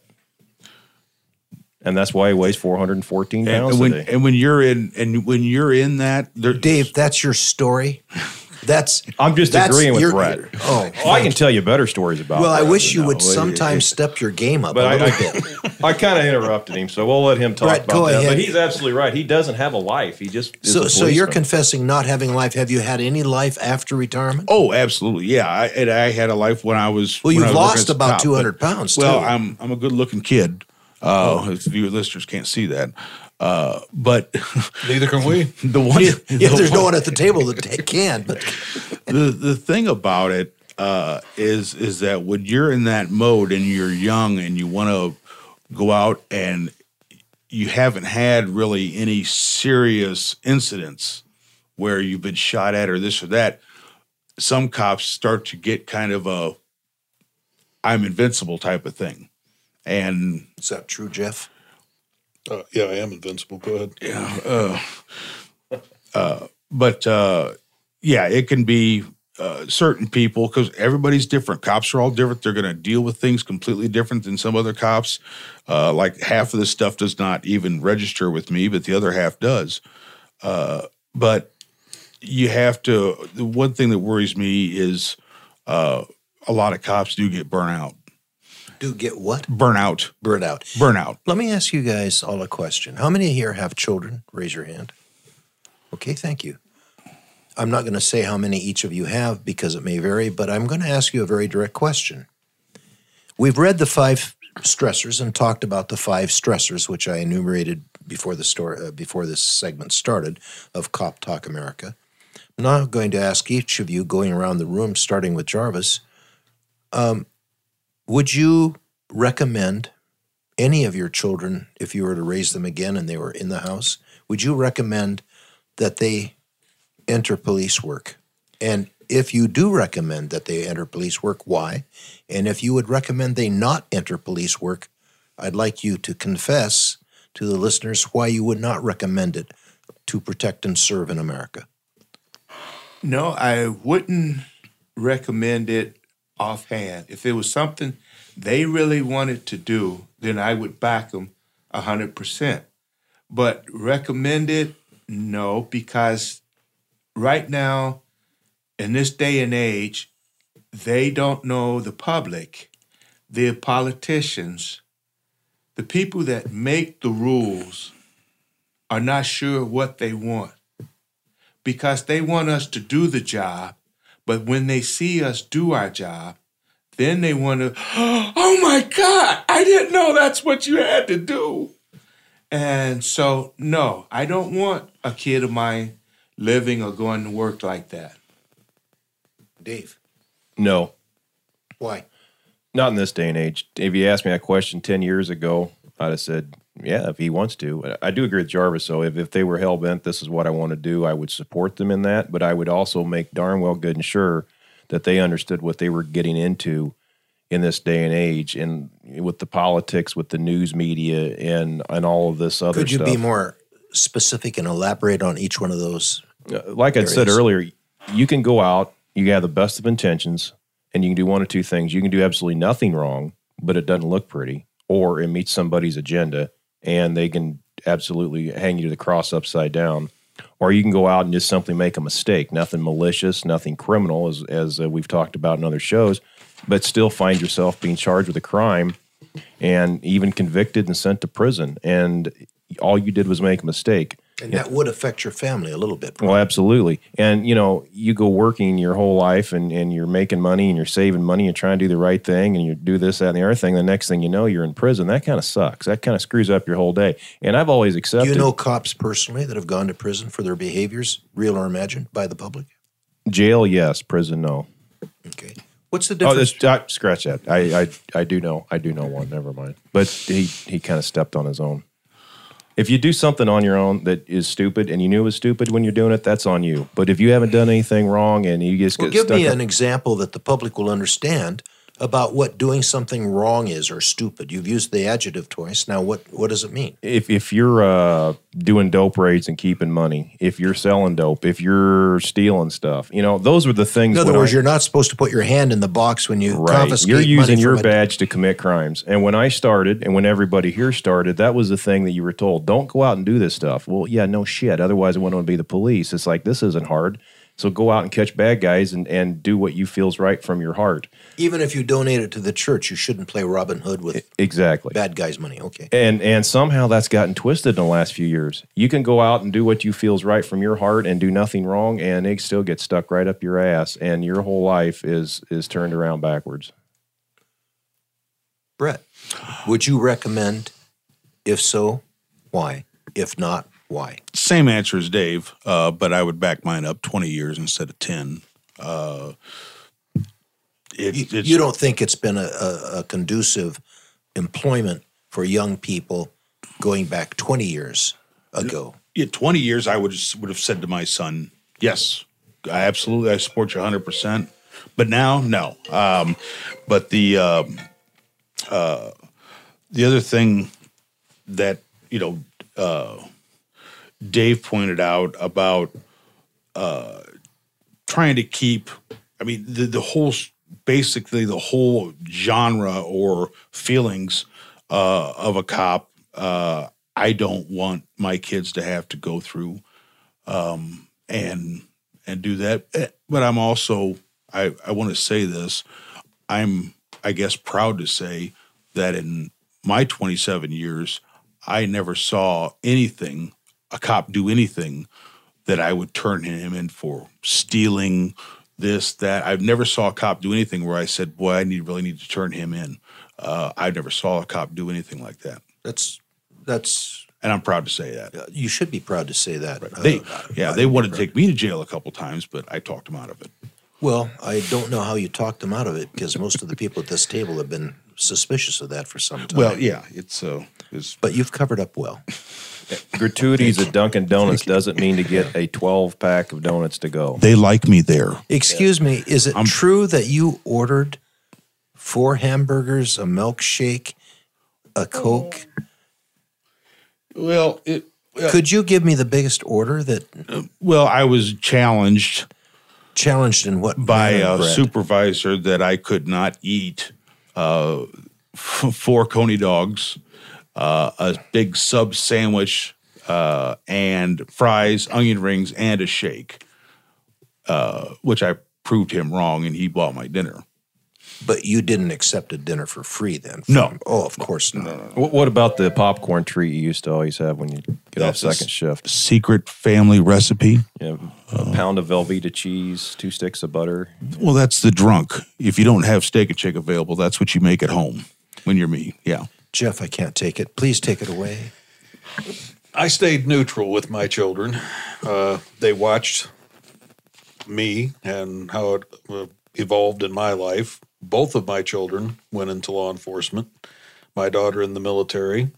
[SPEAKER 8] And that's why he weighs 414 pounds
[SPEAKER 6] and when
[SPEAKER 8] today.
[SPEAKER 6] and when you're in and when you're in that, there,
[SPEAKER 4] Dave, that's your story. [laughs] That's
[SPEAKER 8] I'm just
[SPEAKER 4] that's
[SPEAKER 8] agreeing with
[SPEAKER 4] your-
[SPEAKER 8] Brett.
[SPEAKER 4] Oh,
[SPEAKER 8] Oh, I can tell you better stories about.
[SPEAKER 4] well, I wish you
[SPEAKER 8] know,
[SPEAKER 4] would
[SPEAKER 8] it-
[SPEAKER 4] sometimes step your game up
[SPEAKER 8] But
[SPEAKER 4] a
[SPEAKER 8] I,
[SPEAKER 4] little bit. [laughs]
[SPEAKER 8] I, I kind of interrupted him, so we'll let him talk
[SPEAKER 4] Brett,
[SPEAKER 8] about
[SPEAKER 4] go
[SPEAKER 8] that.
[SPEAKER 4] ahead.
[SPEAKER 8] But he's absolutely right. He doesn't have a life. He just is
[SPEAKER 4] So,
[SPEAKER 8] a
[SPEAKER 4] so you're confessing not having life. Have you had any life after retirement?
[SPEAKER 6] Oh, absolutely, yeah. I, and I had a life when I was.
[SPEAKER 4] Well, you've
[SPEAKER 6] was
[SPEAKER 4] lost about
[SPEAKER 6] cop,
[SPEAKER 4] 200
[SPEAKER 6] but-
[SPEAKER 4] pounds,
[SPEAKER 6] Well,
[SPEAKER 4] too.
[SPEAKER 6] I'm I'm a good looking kid. Uh, If you listeners can't see that, uh, but [laughs]
[SPEAKER 5] Neither can we. [laughs]
[SPEAKER 6] the one,
[SPEAKER 4] yeah, [laughs]
[SPEAKER 6] the
[SPEAKER 4] there's no
[SPEAKER 6] one-
[SPEAKER 4] one at the table that can. But
[SPEAKER 6] the the thing about it uh, is is that when you're in that mode and you're young and you want to go out and you haven't had really any serious incidents where you've been shot at or this or that, some cops start to get kind of a I'm invincible type of thing. And
[SPEAKER 4] is that true, Jeff?
[SPEAKER 5] Uh, yeah, I am invincible. Go ahead.
[SPEAKER 6] yeah, uh, uh, but uh, yeah, it can be uh, certain people because everybody's different. Cops are all different. They're going to deal with things completely different than some other cops. Uh, like half of this stuff does not even register with me, but the other half does. But you have to. The one thing that worries me is a lot of cops do get burnout.
[SPEAKER 4] Do get what?
[SPEAKER 6] Burnout.
[SPEAKER 4] Burnout.
[SPEAKER 6] Burnout.
[SPEAKER 4] Let me ask you guys all a question. How many here have children? Raise your hand. Okay, thank you. I'm not going to say how many each of you have because it may vary, but I'm going to ask you a very direct question. We've read the five stressors and talked about the five stressors, which I enumerated before the story, uh, before this segment started of Cop Talk America. I'm now going to ask each of you, going around the room, starting with Jarvis, um, would you recommend any of your children, if you were to raise them again and they were in the house, would you recommend that they enter police work? And if you do recommend that they enter police work, why? And if you would recommend they not enter police work, I'd like you to confess to the listeners why you would not recommend it to protect and serve in America.
[SPEAKER 7] No, I wouldn't recommend it offhand. If it was something they really wanted to do, then I would back them 100%. But recommend it? No, because right now, in this day and age, they don't know the public, the politicians, the people that make the rules are not sure what they want because they want us to do the job, but when they see us do our job, then they want [gasps] to, oh my God, I didn't know that's what you had to do. And so, no, I don't want a kid of mine living or going to work like that.
[SPEAKER 4] Dave,
[SPEAKER 8] No,
[SPEAKER 4] why?
[SPEAKER 8] not in this day and age. If you asked me that question 10 years ago, I'd have said, yeah, if he wants to. I do agree with Jarvis, though. If, if they were hell bent, this is what I want to do, I would support them in that. But I would also make darn well good and sure that they understood what they were getting into in this day and age and with the politics, with the news media, and, and all of this other
[SPEAKER 4] Could you
[SPEAKER 8] stuff.
[SPEAKER 4] be more specific and elaborate on each one of those?
[SPEAKER 8] Uh, like I said earlier, you can go out, you have the best of intentions, and you can do one of two things. You can do absolutely nothing wrong, but it doesn't look pretty, or it meets somebody's agenda and they can absolutely hang you to the cross upside down. Or you can go out and just simply make a mistake, nothing malicious, nothing criminal, as, as uh, we've talked about in other shows, but still find yourself being charged with a crime and even convicted and sent to prison. And all you did was make a mistake.
[SPEAKER 4] And that would affect your family a little bit.
[SPEAKER 8] Well, absolutely. And you know, you go working your whole life and, and you're making money and you're saving money and trying to do the right thing and you do this, that, and the other thing. The next thing you know, you're in prison. That kind of sucks. That kind of screws up your whole day. And I've always
[SPEAKER 4] Do
[SPEAKER 8] accepted
[SPEAKER 4] you know cops personally that have gone to prison for their behaviors, real or imagined, by the public?
[SPEAKER 8] jail, yes, prison, no.
[SPEAKER 4] Okay. What's the
[SPEAKER 8] Oh,
[SPEAKER 4] difference?
[SPEAKER 8] this, uh, scratch that. I, I I do know. I do know one. Never mind. But he he kind of stepped on his own. If you do something on your own that is stupid and you knew it was stupid when you're doing it, that's on you. But if you haven't done anything wrong and you just
[SPEAKER 4] well, give me
[SPEAKER 8] up-
[SPEAKER 4] an example that the public will understand about what doing something wrong is or stupid. You've used the adjective twice. Now, what what does it mean?
[SPEAKER 8] if if you're uh, doing dope raids and keeping money, if you're selling dope, if you're stealing stuff, you know, those are the things.
[SPEAKER 4] In other words,
[SPEAKER 8] I-
[SPEAKER 4] you're not supposed to put your hand in the box when you
[SPEAKER 8] right.
[SPEAKER 4] confiscate
[SPEAKER 8] You're using your badge to commit crimes. And when I started, and when everybody here started, that was the thing that you were told: don't go out and do this stuff. Well, yeah, no shit. Otherwise, I wouldn't want to be the police. It's like this isn't hard. So go out and catch bad guys and, and do what you feels right from your heart.
[SPEAKER 4] Even if you donate it to the church, you shouldn't play Robin Hood with
[SPEAKER 8] Exactly.
[SPEAKER 4] bad guys' money. Okay.
[SPEAKER 8] and and somehow that's gotten twisted in the last few years. You can go out and do what you feels right from your heart and do nothing wrong, and it still gets stuck right up your ass, and your whole life is is turned around backwards.
[SPEAKER 4] Brett, would you recommend? If so, why? If not, why?
[SPEAKER 6] Same answer as Dave, uh, but I would back mine up 20 years instead of 10. Uh, it,
[SPEAKER 4] You,
[SPEAKER 6] it's,
[SPEAKER 4] you don't think it's been a, a, a conducive employment for young people going back 20 years ago?
[SPEAKER 6] yeah, 20 years, I would would have said to my son, yes, I absolutely, I support you 100%. But now, no. Um, but the, um, uh, the other thing that, you know, uh, Dave pointed out about uh, trying to keep, I mean, the, the whole, basically the whole genre or feelings uh, of a cop, uh, I don't want my kids to have to go through um, and and do that. Eh, But I'm also, I, I want to say this, I'm, I guess, proud to say that in my 27 years, I never saw anything, a cop do anything that I would turn him in for stealing this, that. I've never saw a cop do anything where I said, boy, I need really need to turn him in. Uh, I never saw a cop do anything like that.
[SPEAKER 4] That's that's
[SPEAKER 6] And I'm proud to say that.
[SPEAKER 4] uh, you should be proud to say that. Uh,
[SPEAKER 6] They, yeah,
[SPEAKER 4] I'd
[SPEAKER 6] they wanted to take me to jail a couple times, but I talked them out of it.
[SPEAKER 4] Well, I don't know how you talked them out of it because most of the people at this table have been suspicious of that for some time.
[SPEAKER 6] Well, yeah, it's uh, it's
[SPEAKER 4] but you've covered up well. [laughs]
[SPEAKER 8] Gratuities at Dunkin' Donuts doesn't mean to get a 12 pack of donuts to go.
[SPEAKER 6] they like me there.
[SPEAKER 4] Excuse me, is it I'm... true that you ordered four hamburgers, a milkshake, a Coke?
[SPEAKER 6] Well, it
[SPEAKER 4] Could you give me the biggest order that
[SPEAKER 6] well, I was challenged
[SPEAKER 4] challenged in what
[SPEAKER 6] by a
[SPEAKER 4] Brett?
[SPEAKER 6] supervisor that I could not eat uh, f- four coney dogs, uh, a big sub sandwich, uh, and fries, onion rings, and a shake, uh, which I proved him wrong, and he bought my dinner.
[SPEAKER 4] But you didn't accept a dinner for free then?
[SPEAKER 6] No.
[SPEAKER 4] Oh, of course not.
[SPEAKER 8] What, what about the popcorn treat you used to always have when you get
[SPEAKER 6] That's
[SPEAKER 8] off second shift?
[SPEAKER 6] Secret family recipe.
[SPEAKER 8] You know, a pound of Velveeta cheese, two sticks of butter.
[SPEAKER 6] Well, that's the drunk. If you don't have Steak 'n Shake available, that's what you make at home when you're me. Yeah.
[SPEAKER 4] Jeff, I can't take it. Please take it away.
[SPEAKER 5] I stayed neutral with my children. Uh, they watched me and how it uh, evolved in my life. Both of my children went into law enforcement. My daughter in the military.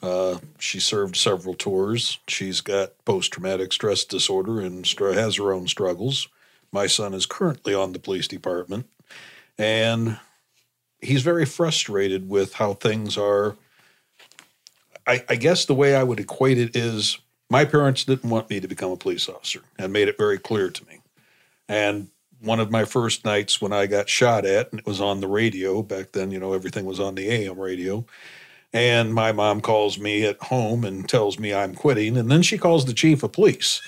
[SPEAKER 5] Uh, she served several tours. She's got post traumatic stress disorder and str- has her own struggles. My son is currently on the police department, and he's very frustrated with how things are I, I guess the way I would equate it is my parents didn't want me to become a police officer and made it very clear to me. And one of my first nights when I got shot at, and it was on the radio back then, you know, everything was on the AM radio. And my mom calls me at home and tells me I'm quitting. And then she calls the chief of police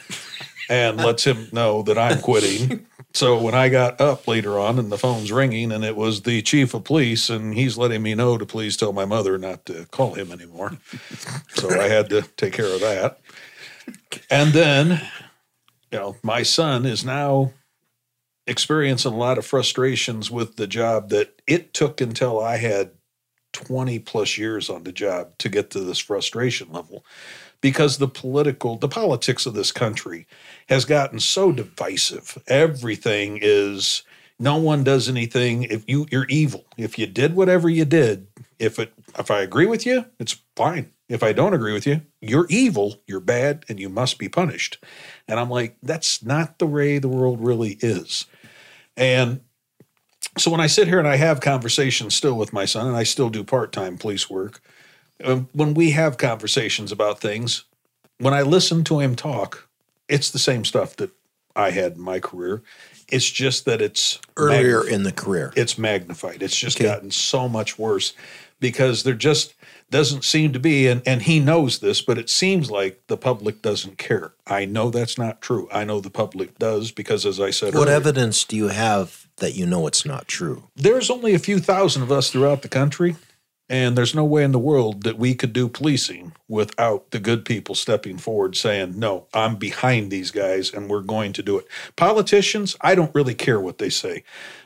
[SPEAKER 5] and lets him know that I'm quitting. So when I got up later on and the phone's ringing and it was the chief of police and he's letting me know to please tell my mother not to call him anymore. So I had to take care of that. And then, you know, my son is now experiencing a lot of frustrations with the job that it took until I had 20 plus years on the job to get to this frustration level. Because the political the politics of this country has gotten so divisive. Everything is no one does anything. If you you're evil. If you did whatever you did if it if i agree with you it's fine if i don't agree with you you're evil you're bad and you must be punished and i'm like that's not the way the world really is and so when I sit here and I have conversations still with my son, and I still do part time police work, um, when we have conversations about things, when I listen to him talk, it's the same stuff that I had in my career. It's just that it's
[SPEAKER 4] Earlier in the career.
[SPEAKER 5] it's magnified. It's just
[SPEAKER 4] Okay.
[SPEAKER 5] gotten so much worse because they're just doesn't seem to be, and, and he knows this, but it seems like the public doesn't care. I know that's not true. I know the public does because, as I said
[SPEAKER 4] What
[SPEAKER 5] earlier,
[SPEAKER 4] evidence do you have that you know it's not true?
[SPEAKER 5] there's only a few thousand of us throughout the country, and there's no way in the world that we could do policing without the good people stepping forward saying, No, I'm behind these guys and we're going to do it. Politicians, I don't really care what they say.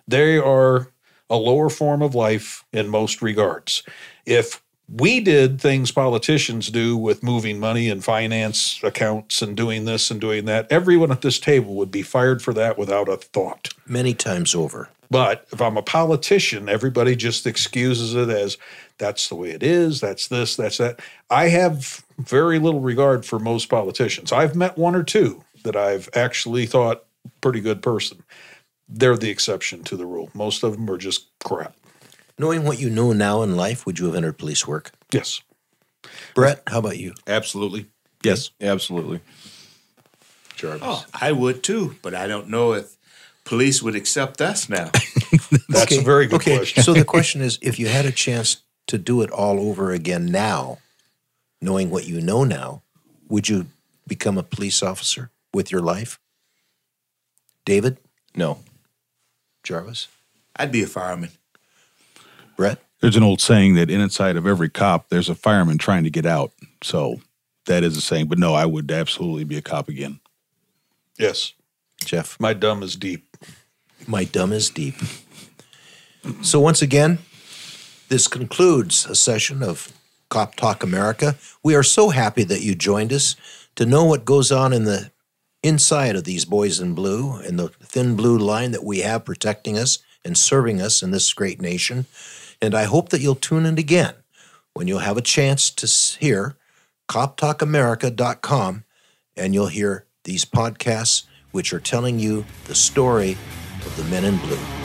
[SPEAKER 5] They are a lower form of life in most regards. If we did things politicians do with moving money and finance accounts and doing this and doing that, everyone at this table would be fired for that without a thought.
[SPEAKER 4] Many times over.
[SPEAKER 5] But if I'm a politician, everybody just excuses it as that's the way it is, that's this, that's that. I have very little regard for most politicians. I've met one or two that I've actually thought pretty good person. They're the exception to the rule. Most of them are just crap.
[SPEAKER 4] Knowing what you know now in life, would you have entered police work?
[SPEAKER 5] Yes.
[SPEAKER 4] Brett, how about you?
[SPEAKER 6] Absolutely. Yes.
[SPEAKER 8] Absolutely.
[SPEAKER 7] Oh, I would too, but I don't know if police would accept us now. [laughs]
[SPEAKER 5] That's a very good
[SPEAKER 4] okay.
[SPEAKER 5] question.
[SPEAKER 4] so the [laughs] question is if you had a chance to do it all over again now, knowing what you know now, would you become a police officer with your life? David,
[SPEAKER 8] No.
[SPEAKER 4] Jarvis,
[SPEAKER 7] I'd be a fireman.
[SPEAKER 4] Brett?
[SPEAKER 6] There's an old saying that inside of every cop, there's a fireman trying to get out. So that is a saying. But no, I would absolutely be a cop again.
[SPEAKER 5] Yes.
[SPEAKER 4] Jeff?
[SPEAKER 5] My dumb is deep.
[SPEAKER 4] My dumb is deep. So, once again, this concludes a session of Cop Talk America. We are so happy that you joined us to know what goes on in the inside of these boys in blue and the thin blue line that we have protecting us and serving us in this great nation. And I hope that you'll tune in again when you'll have a chance to hear coptalkamerica.com and you'll hear these podcasts which are telling you the story of the men in blue.